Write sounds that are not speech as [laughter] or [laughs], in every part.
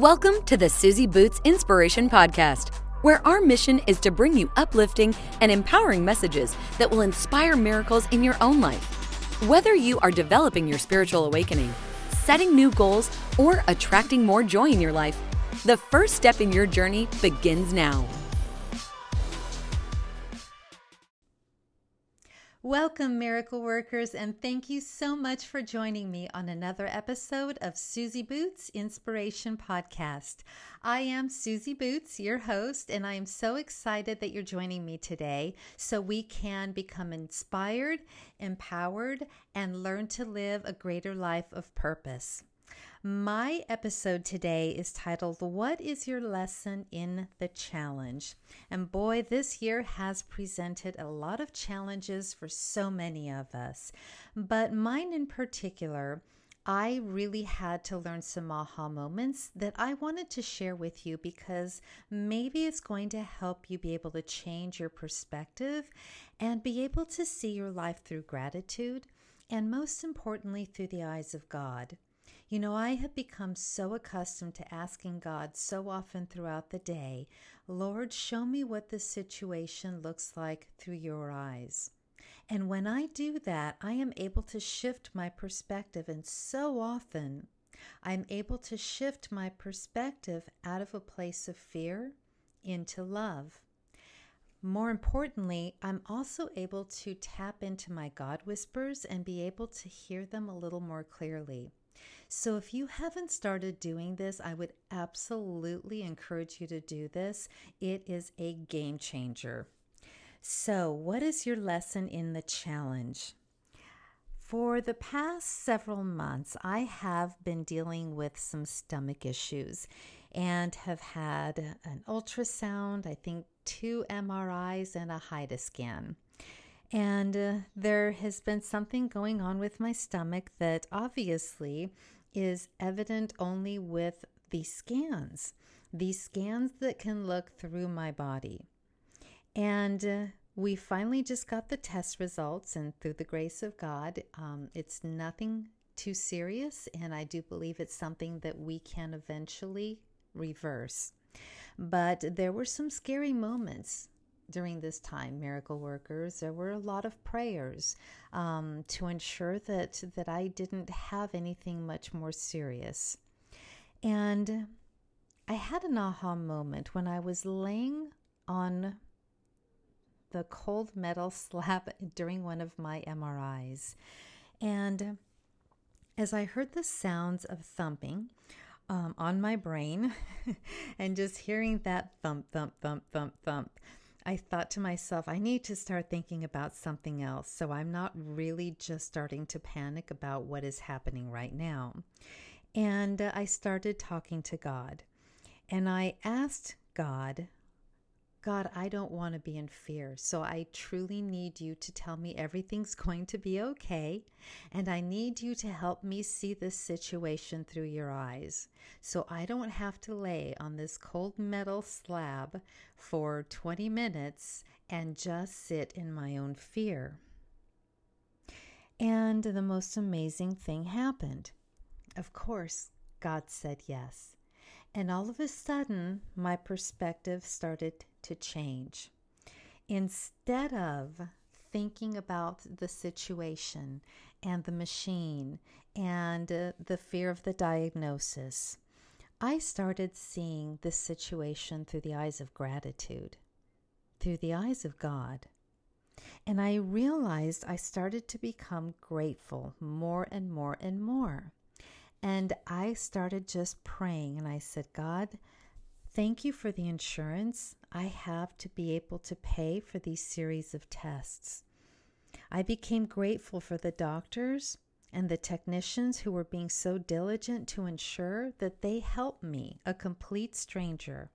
Welcome to the Susie Boots Inspiration Podcast, where our mission is to bring you uplifting and empowering messages that will inspire miracles in your own life. Whether you are developing your spiritual awakening, setting new goals, or attracting more joy in your life, the first step in your journey begins now. Welcome, miracle workers, and thank you so much for joining me on another episode of Susie Boots Inspiration Podcast. I am Susie Boots, your host, and I am so excited that you're joining me today so we can become inspired, empowered, and learn to live a greater life of purpose. My episode today is titled, What is Your Lesson in the Challenge? And boy, this year has presented a lot of challenges for so many of us. But mine in particular, I really had to learn some aha moments that I wanted to share with you because maybe it's going to help you be able to change your perspective and be able to see your life through gratitude and most importantly, through the eyes of God. You know, I have become so accustomed to asking God so often throughout the day, Lord, show me what this situation looks like through your eyes. And when I do that, I am able to shift my perspective. And so often, I'm able to shift my perspective out of a place of fear into love. More importantly, I'm also able to tap into my God whispers and be able to hear them a little more clearly. So, if you haven't started doing this, I would absolutely encourage you to do this. It is a game changer. So, what is your lesson in the challenge? For the past several months, I have been dealing with some stomach issues and have had an ultrasound, I think two MRIs, and a HIDA scan. And uh, there has been something going on with my stomach that obviously is evident only with the scans, these scans that can look through my body. And uh, we finally just got the test results, and through the grace of God, um, it's nothing too serious, and I do believe it's something that we can eventually reverse. But there were some scary moments during this time, miracle workers. There were a lot of prayers um, to ensure that that I didn't have anything much more serious. And I had an aha moment when I was laying on the cold metal [laughs] slab during one of my MRIs. And as I heard the sounds of thumping um, on my brain [laughs] and just hearing that thump, thump, thump, thump, thump, I thought to myself, I need to start thinking about something else. So I'm not really just starting to panic about what is happening right now. And uh, I started talking to God. And I asked God God, I don't want to be in fear. So I truly need you to tell me everything's [laughs] going to be okay. And I need you to help me see this situation through your eyes. So I don't have to lay on this cold metal slab for 20 minutes and just sit in my own fear. And the most amazing thing happened. Of course, God said yes. And all of a sudden, my perspective started to change. Instead of thinking about the situation and the machine and uh, the fear of the diagnosis, I started seeing this situation through the eyes of gratitude, through the eyes of God. And I realized I started to become grateful more and more and more. And I started just praying and I said, God, Thank you for the insurance I have to be able to pay for these series of tests. I became grateful for the doctors and the technicians who were being so diligent to ensure that they helped me, a complete stranger.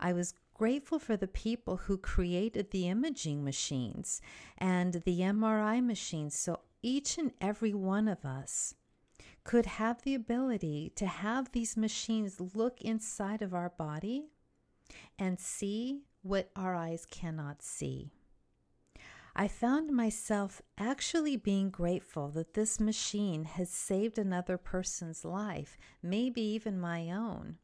I was grateful for the people who created the imaging machines and the MRI machines so each and every one of us could have the ability to have these machines look inside of our body and see what our eyes cannot see. I found myself actually being grateful that this machine has saved another person's life, maybe even my own.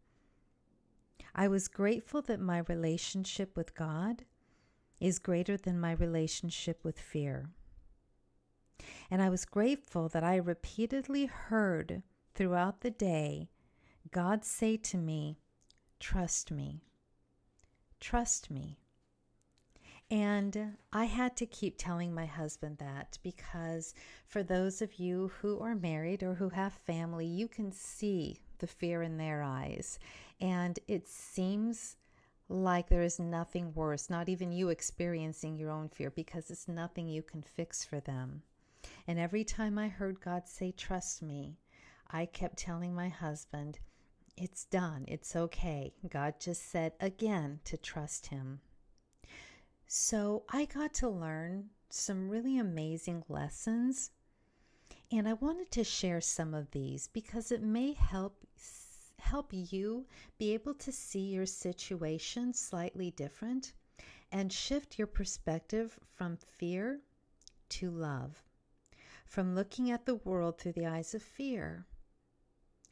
I was grateful that my relationship with God is greater than my relationship with fear. And I was grateful that I repeatedly heard throughout the day God say to me, Trust me. Trust me. And I had to keep telling my husband that because for those of you who are married or who have family, you can see the fear in their eyes. And it seems like there is nothing worse, not even you experiencing your own fear, because it's nothing you can fix for them. And every time I heard God say, Trust me, I kept telling my husband, It's done. It's okay. God just said again to trust Him. So I got to learn some really amazing lessons. And I wanted to share some of these because it may help help you be able to see your situation slightly different and shift your perspective from fear to love. From looking at the world through the eyes of fear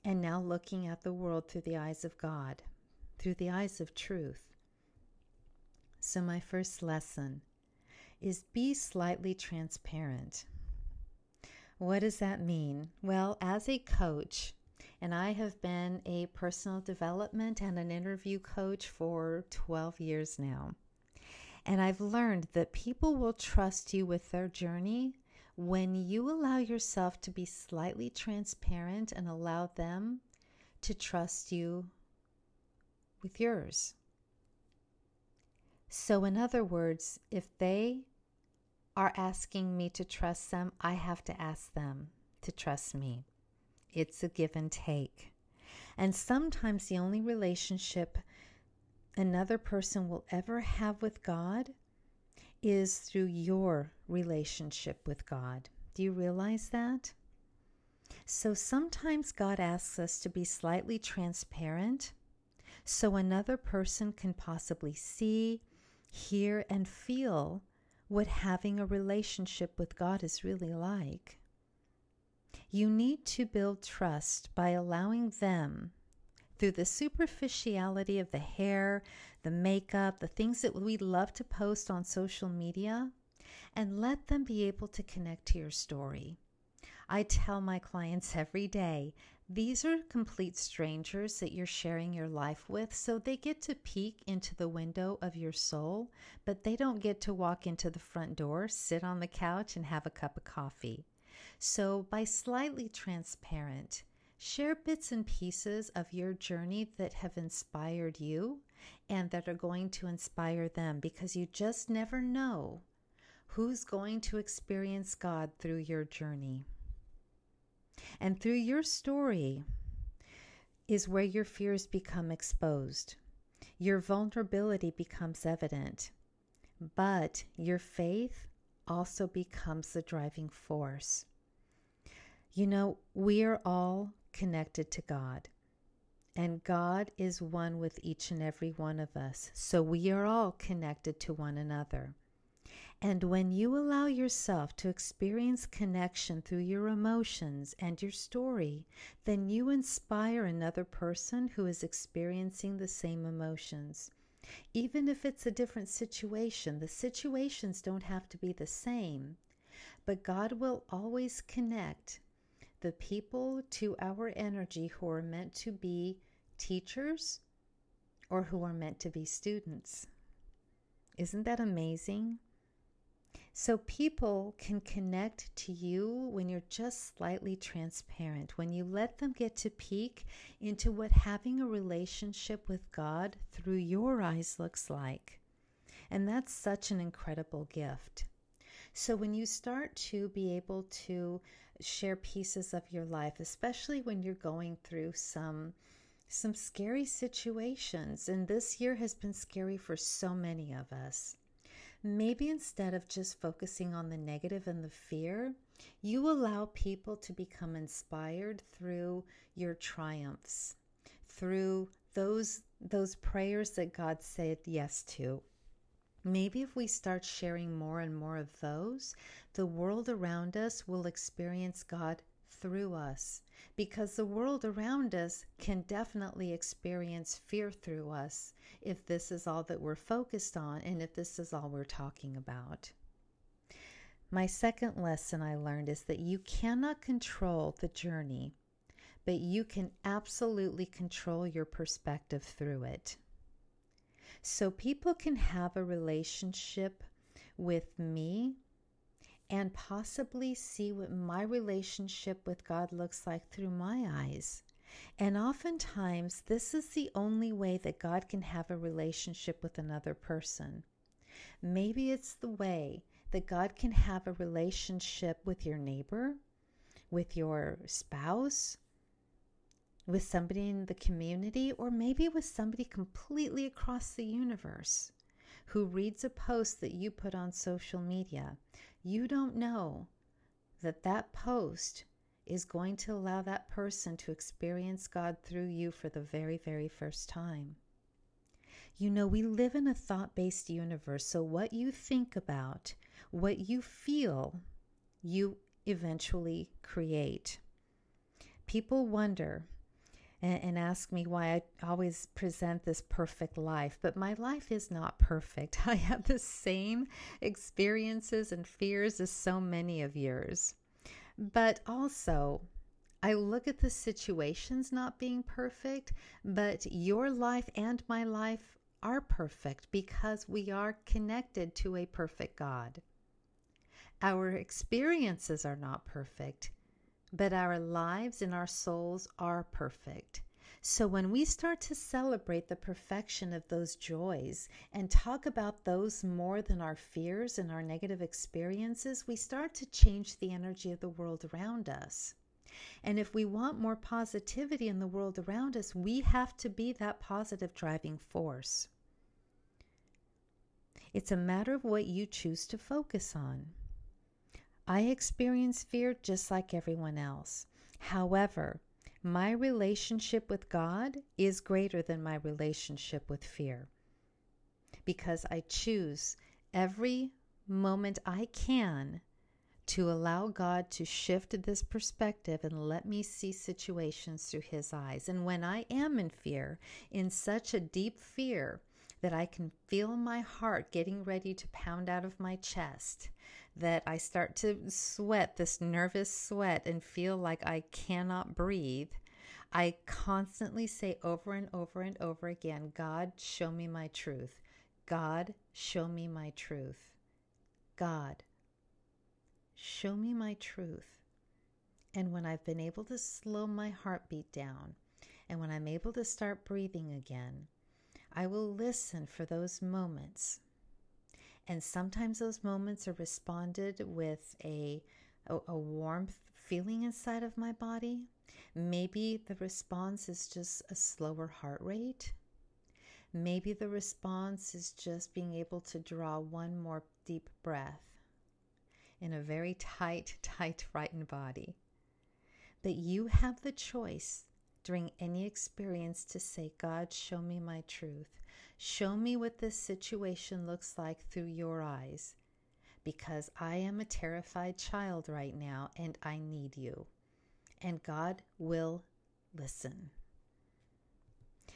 and now looking at the world through the eyes of God, through the eyes of truth. So, my first lesson is be slightly transparent. What does that mean? Well, as a coach, and I have been a personal development and an interview coach for 12 years now. And I've learned that people will trust you with their journey when you allow yourself to be slightly transparent and allow them to trust you with yours. So, in other words, if they are asking me to trust them, I have to ask them to trust me. It's a give and take. And sometimes the only relationship another person will ever have with God is through your relationship with God. Do you realize that? So sometimes God asks us to be slightly transparent so another person can possibly see hear, and feel what having a relationship with God is really like. You need to build trust by allowing them, through the superficiality of the hair, the makeup, the things that we love to post on social media, and let them be able to connect to your story. I tell my clients every day these are complete strangers that you're sharing your life with, so they get to peek into the window of your soul, but they don't get to walk into the front door, sit on the couch, and have a cup of coffee. So, by slightly transparent, share bits and pieces of your journey that have inspired you and that are going to inspire them because you just never know who's going to experience God through your journey. And through your story is where your fears become exposed. Your vulnerability becomes evident, but your faith also becomes the driving force. You know, we are all connected to God, and God is one with each and every one of us. So we are all connected to one another. And when you allow yourself to experience connection through your emotions and your story, then you inspire another person who is experiencing the same emotions. Even if it's a different situation, the situations don't have to be the same. But God will always connect the people to our energy who are meant to be teachers or who are meant to be students. Isn't that amazing? So people can connect to you when you're just slightly transparent, when you let them get to peek into what having a relationship with God through your eyes looks like. And that's such an incredible gift. So when you start to be able to share pieces of your life, especially when you're going through some some scary situations, and this year has been scary for so many of us maybe instead of just focusing on the negative and the fear, you allow people to become inspired through your triumphs, through those those prayers that God said yes to. Maybe if we start sharing more and more of those, the world around us will experience God through us because the world around us can definitely experience fear through us if this is all that we're focused on and if this is all we're talking about. My second lesson I learned is that you cannot control the journey, but you can absolutely control your perspective through it. So people can have a relationship with me and possibly see what my relationship with God looks like through my eyes. And oftentimes, this is the only way that God can have a relationship with another person. Maybe it's the way that God can have a relationship with your neighbor, with your spouse, with somebody in the community, or maybe with somebody completely across the universe who reads a post that you put on social media. You don't know that that post is going to allow that person to experience God through you for the very, very first time. You know, we live in a thought based universe, so what you think about, what you feel, you eventually create. People wonder and, and ask me why I always present this perfect life. But my life is not perfect. [laughs] I have the same experiences and fears as so many of yours. But also, I look at the situations not being perfect, but your life and my life are perfect because we are connected to a perfect God. Our experiences are not perfect, but our lives and our souls are perfect. So when we start to celebrate the perfection of those joys and talk about those more than our fears and our negative experiences, we start to change the energy of the world around us. And if we want more positivity in the world around us, we have to be that positive driving force. It's a matter of what you choose to focus on. I experience fear just like everyone else. However, my relationship with God is greater than my relationship with fear because I choose every moment I can to allow God to shift this perspective and let me see situations through His eyes. And when I am in fear, in such a deep fear that I can feel my heart getting ready to pound out of my chest, that I start to sweat, this nervous sweat, and feel like I cannot breathe, I constantly say over and over and over again God, show me my truth. God, show me my truth. God, show me my truth. And when I've been able to slow my heartbeat down, and when I'm able to start breathing again, I will listen for those moments and sometimes those moments are responded with a, a, a warmth feeling inside of my body. Maybe the response is just a slower heart rate. Maybe the response is just being able to draw one more deep breath in a very tight, [laughs] tight, frightened body. But you have the choice during any experience to say, God, show me my truth. Show me what this situation looks like through your eyes, because I am a terrified child right now and I need you. And God will listen.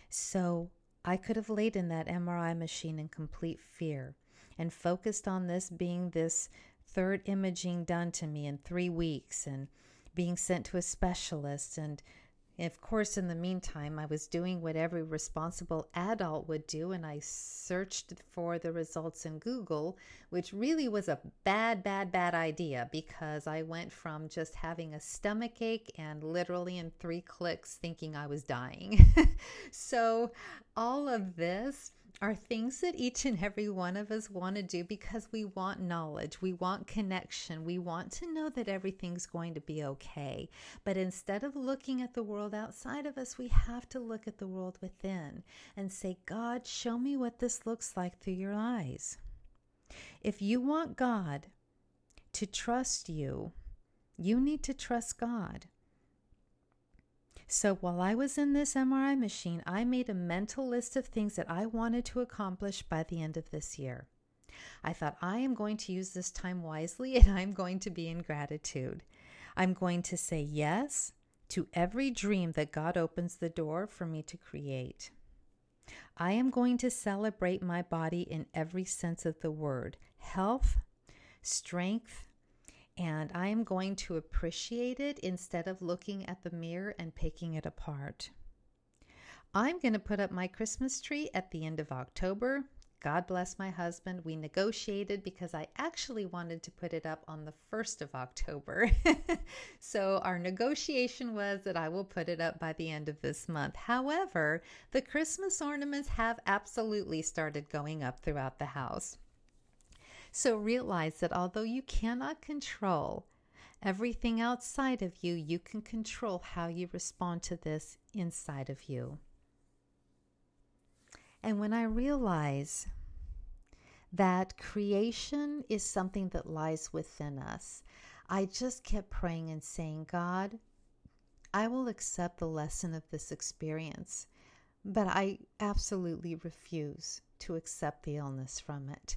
So I could have laid in that MRI machine in complete fear and focused on this being this third imaging done to me in three weeks and being sent to a specialist and of course, in the meantime, I was doing what every responsible adult would do, and I searched for the results in Google, which really was a bad, bad, bad idea because I went from just having a stomach ache and literally in three clicks thinking I was dying. [laughs] so, all of this are things that each and every one of us want to do because we want knowledge, we want connection, we want to know that everything's going to be okay. But instead of looking at the world outside of us, we have to look at the world within and say, God, show me what this looks like through your eyes. If you want God to trust you, you need to trust God. So while I was in this MRI machine, I made a mental list of things that I wanted to accomplish by the end of this year. I thought, I am going to use this time wisely and I'm going to be in gratitude. I'm going to say yes to every dream that God opens the door for me to create. I am going to celebrate my body in every sense of the word health, strength, and I am going to appreciate it instead of looking at the mirror and picking it apart. I'm going to put up my Christmas tree at the end of October. God bless my husband. We negotiated because I actually wanted to put it up on the 1st of October. [laughs] so our negotiation was that I will put it up by the end of this month. However, the Christmas ornaments have absolutely started going up throughout the house. So realize that although you cannot control everything outside of you, you can control how you respond to this inside of you. And when I realize that creation is something that lies within us, I just kept praying and saying, God, I will accept the lesson of this experience, but I absolutely refuse to accept the illness from it.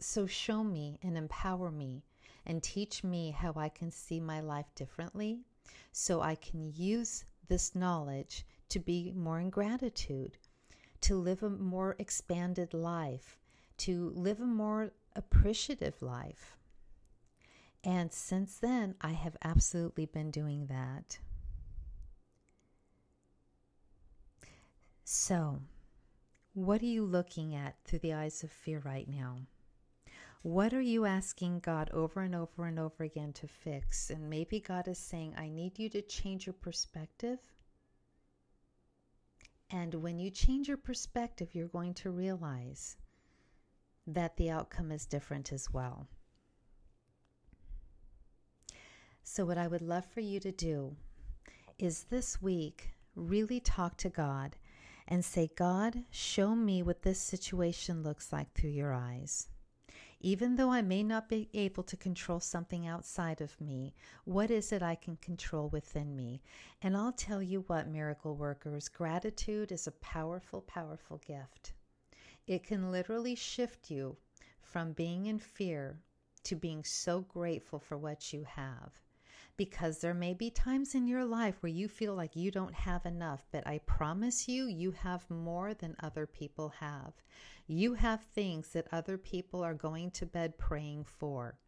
So show me and empower me and teach me how I can see my life differently so I can use this knowledge to be more in gratitude, to live a more expanded life, to live a more appreciative life. And since then, I have absolutely been doing that. So, what are you looking at through the eyes of fear right now? What are you asking God over and over and over again to fix? And maybe God is saying, I need you to change your perspective. And when you change your perspective, you're going to realize that the outcome is different as well. So, what I would love for you to do is this week really talk to God and say, God, show me what this situation looks like through your eyes. Even though I may not be able to control something outside of me, what is it I can control within me? And I'll tell you what, miracle workers, gratitude is a powerful, powerful gift. It can literally shift you from being in fear to being so grateful for what you have because there may be times in your life where you feel like you don't have enough, but I promise you, you have more than other people have. You have things that other people are going to bed praying for.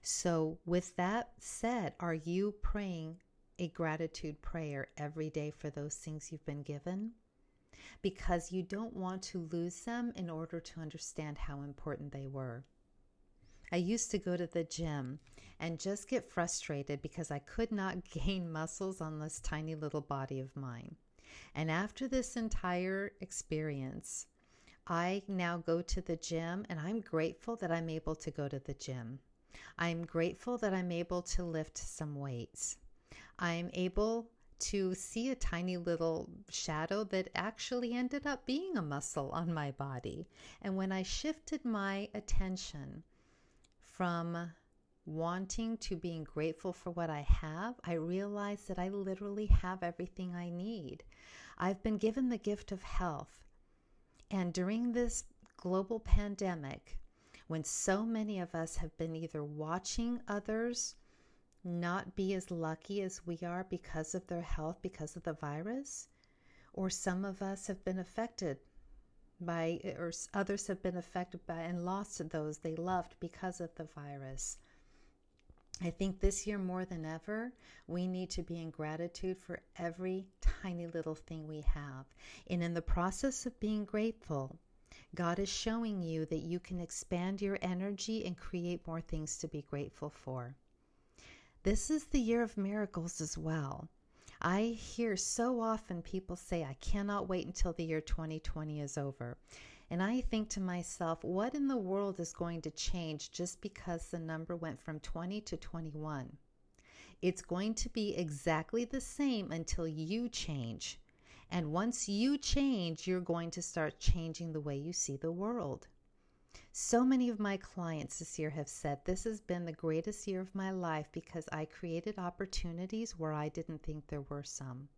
So, with that said, are you praying a gratitude prayer every day for those things you've been given? Because you don't want to lose them in order to understand how important they were. I used to go to the gym and just get frustrated because I could not [laughs] gain muscles on this tiny little body of mine. And after this entire experience, I now go to the gym and I'm grateful that I'm able to go to the gym. I'm grateful that I'm able to lift some weights. I'm able to see a tiny little shadow that actually ended up being a muscle on my body. And when I shifted my attention from wanting to being grateful for what I have, I realized that I literally have everything I need. I've been given the gift of health. And during this global pandemic, when so many of us have been either watching others not be as lucky as we are because of their health, because of the virus, or some of us have been affected by, eh, or others have been affected by and lost those they loved because of the virus. I think this year more than ever, we need to be in gratitude for every tiny little thing we have. And in the process of being grateful, God is showing you that you can expand your energy and create more things to be grateful for. This is the year of miracles as well. I hear so often people say, I cannot wait until the year 2020 is over. And I think to myself, what in the world is going to change just because the number went from 20 to 21? It's going to be exactly the same until you change. And once you change, you're going to start changing the way you see the world. So many of my clients this year have said this has been the greatest year of my life because I created opportunities where I didn't think there were some.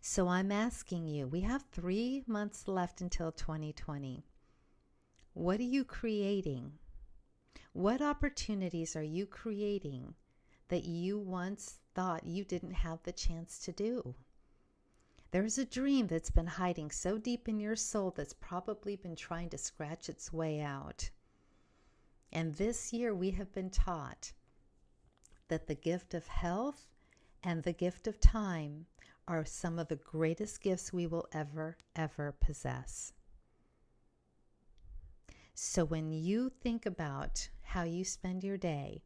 So I'm asking you, we have three months left until 2020. What are you creating? What opportunities are you creating that you once thought you didn't have the chance to do? There's a dream that's been hiding so deep in your soul that's probably been trying to scratch its way out. And this year we have been taught that the gift of health and the gift of time are some of the greatest gifts we will ever, ever possess. So when you think about how you spend your day,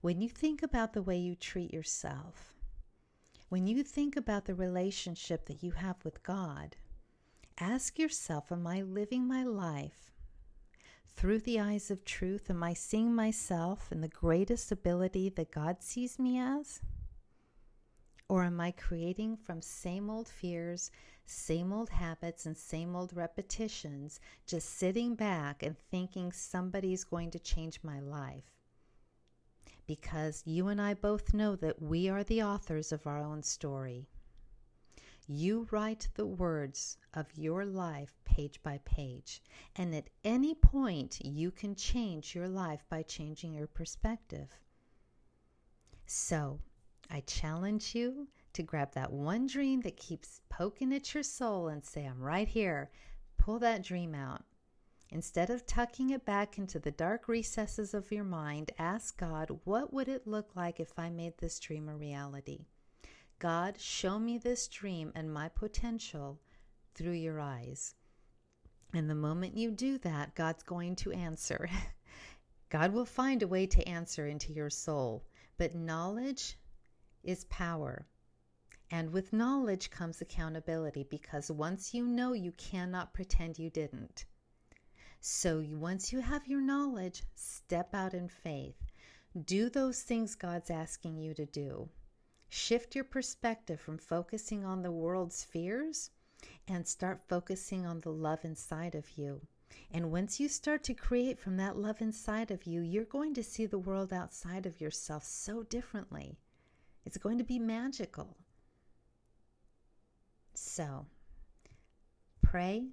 when you think about the way you treat yourself, when you think about the relationship that you have with God, ask yourself Am I living my life through the eyes of truth? Am I seeing myself in the greatest ability that God sees me as? Or am I creating from same old fears, same old habits, and same old repetitions, just sitting back and thinking somebody's going to change my life? Because you and I both know that we are the authors of our own story. You write the words of your life page by page, and at any point you can change your life by changing your perspective. So, I challenge you to grab that one dream that keeps poking at your soul and say, I'm right here. Pull that dream out. Instead of tucking it back into the dark recesses of your mind, ask God, what would it look like if I made this dream a reality? God, show me this dream and my potential through your eyes. And the moment you do that, God's going to answer. [laughs] God will find a way to answer into your soul. But knowledge is power. And with knowledge comes accountability because once you know, you cannot pretend you didn't. So once you have your knowledge, step out in faith. Do those things God's asking you to do. Shift your perspective from focusing on the world's fears and start focusing on the love inside of you. And once you start to create from that love inside of you, you're going to see the world outside of yourself so differently. It's going to be magical. So, pray,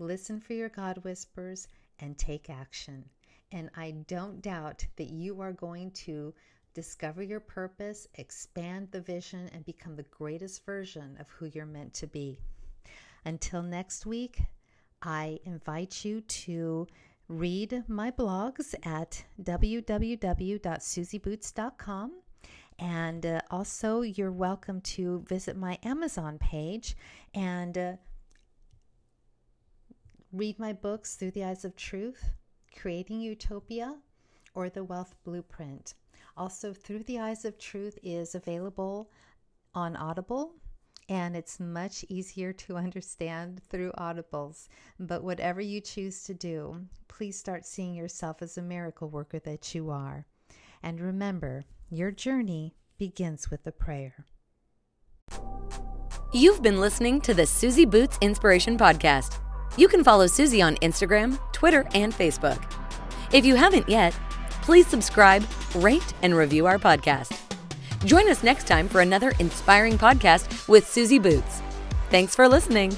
listen for your God whispers, and take action. And I don't doubt that you are going to discover your purpose, expand the vision, and become the greatest version of who you're meant to be. Until next week, I invite you to read my blogs at www.susieboots.com. And uh, also, you're welcome to visit my Amazon page and uh, Read my books through the eyes of truth, Creating Utopia, or The Wealth Blueprint. Also, Through the Eyes of Truth is available on Audible and it's much easier to understand through audibles. But whatever you choose to do, please start seeing yourself as a miracle worker that you are. And remember, your journey begins with a prayer. You've been listening to the Susie Boots Inspiration Podcast. You can follow Susie on Instagram, Twitter, and Facebook. If you haven't yet, please subscribe, rate, and review our podcast. Join us next time for another inspiring podcast with Susie Boots. Thanks for listening.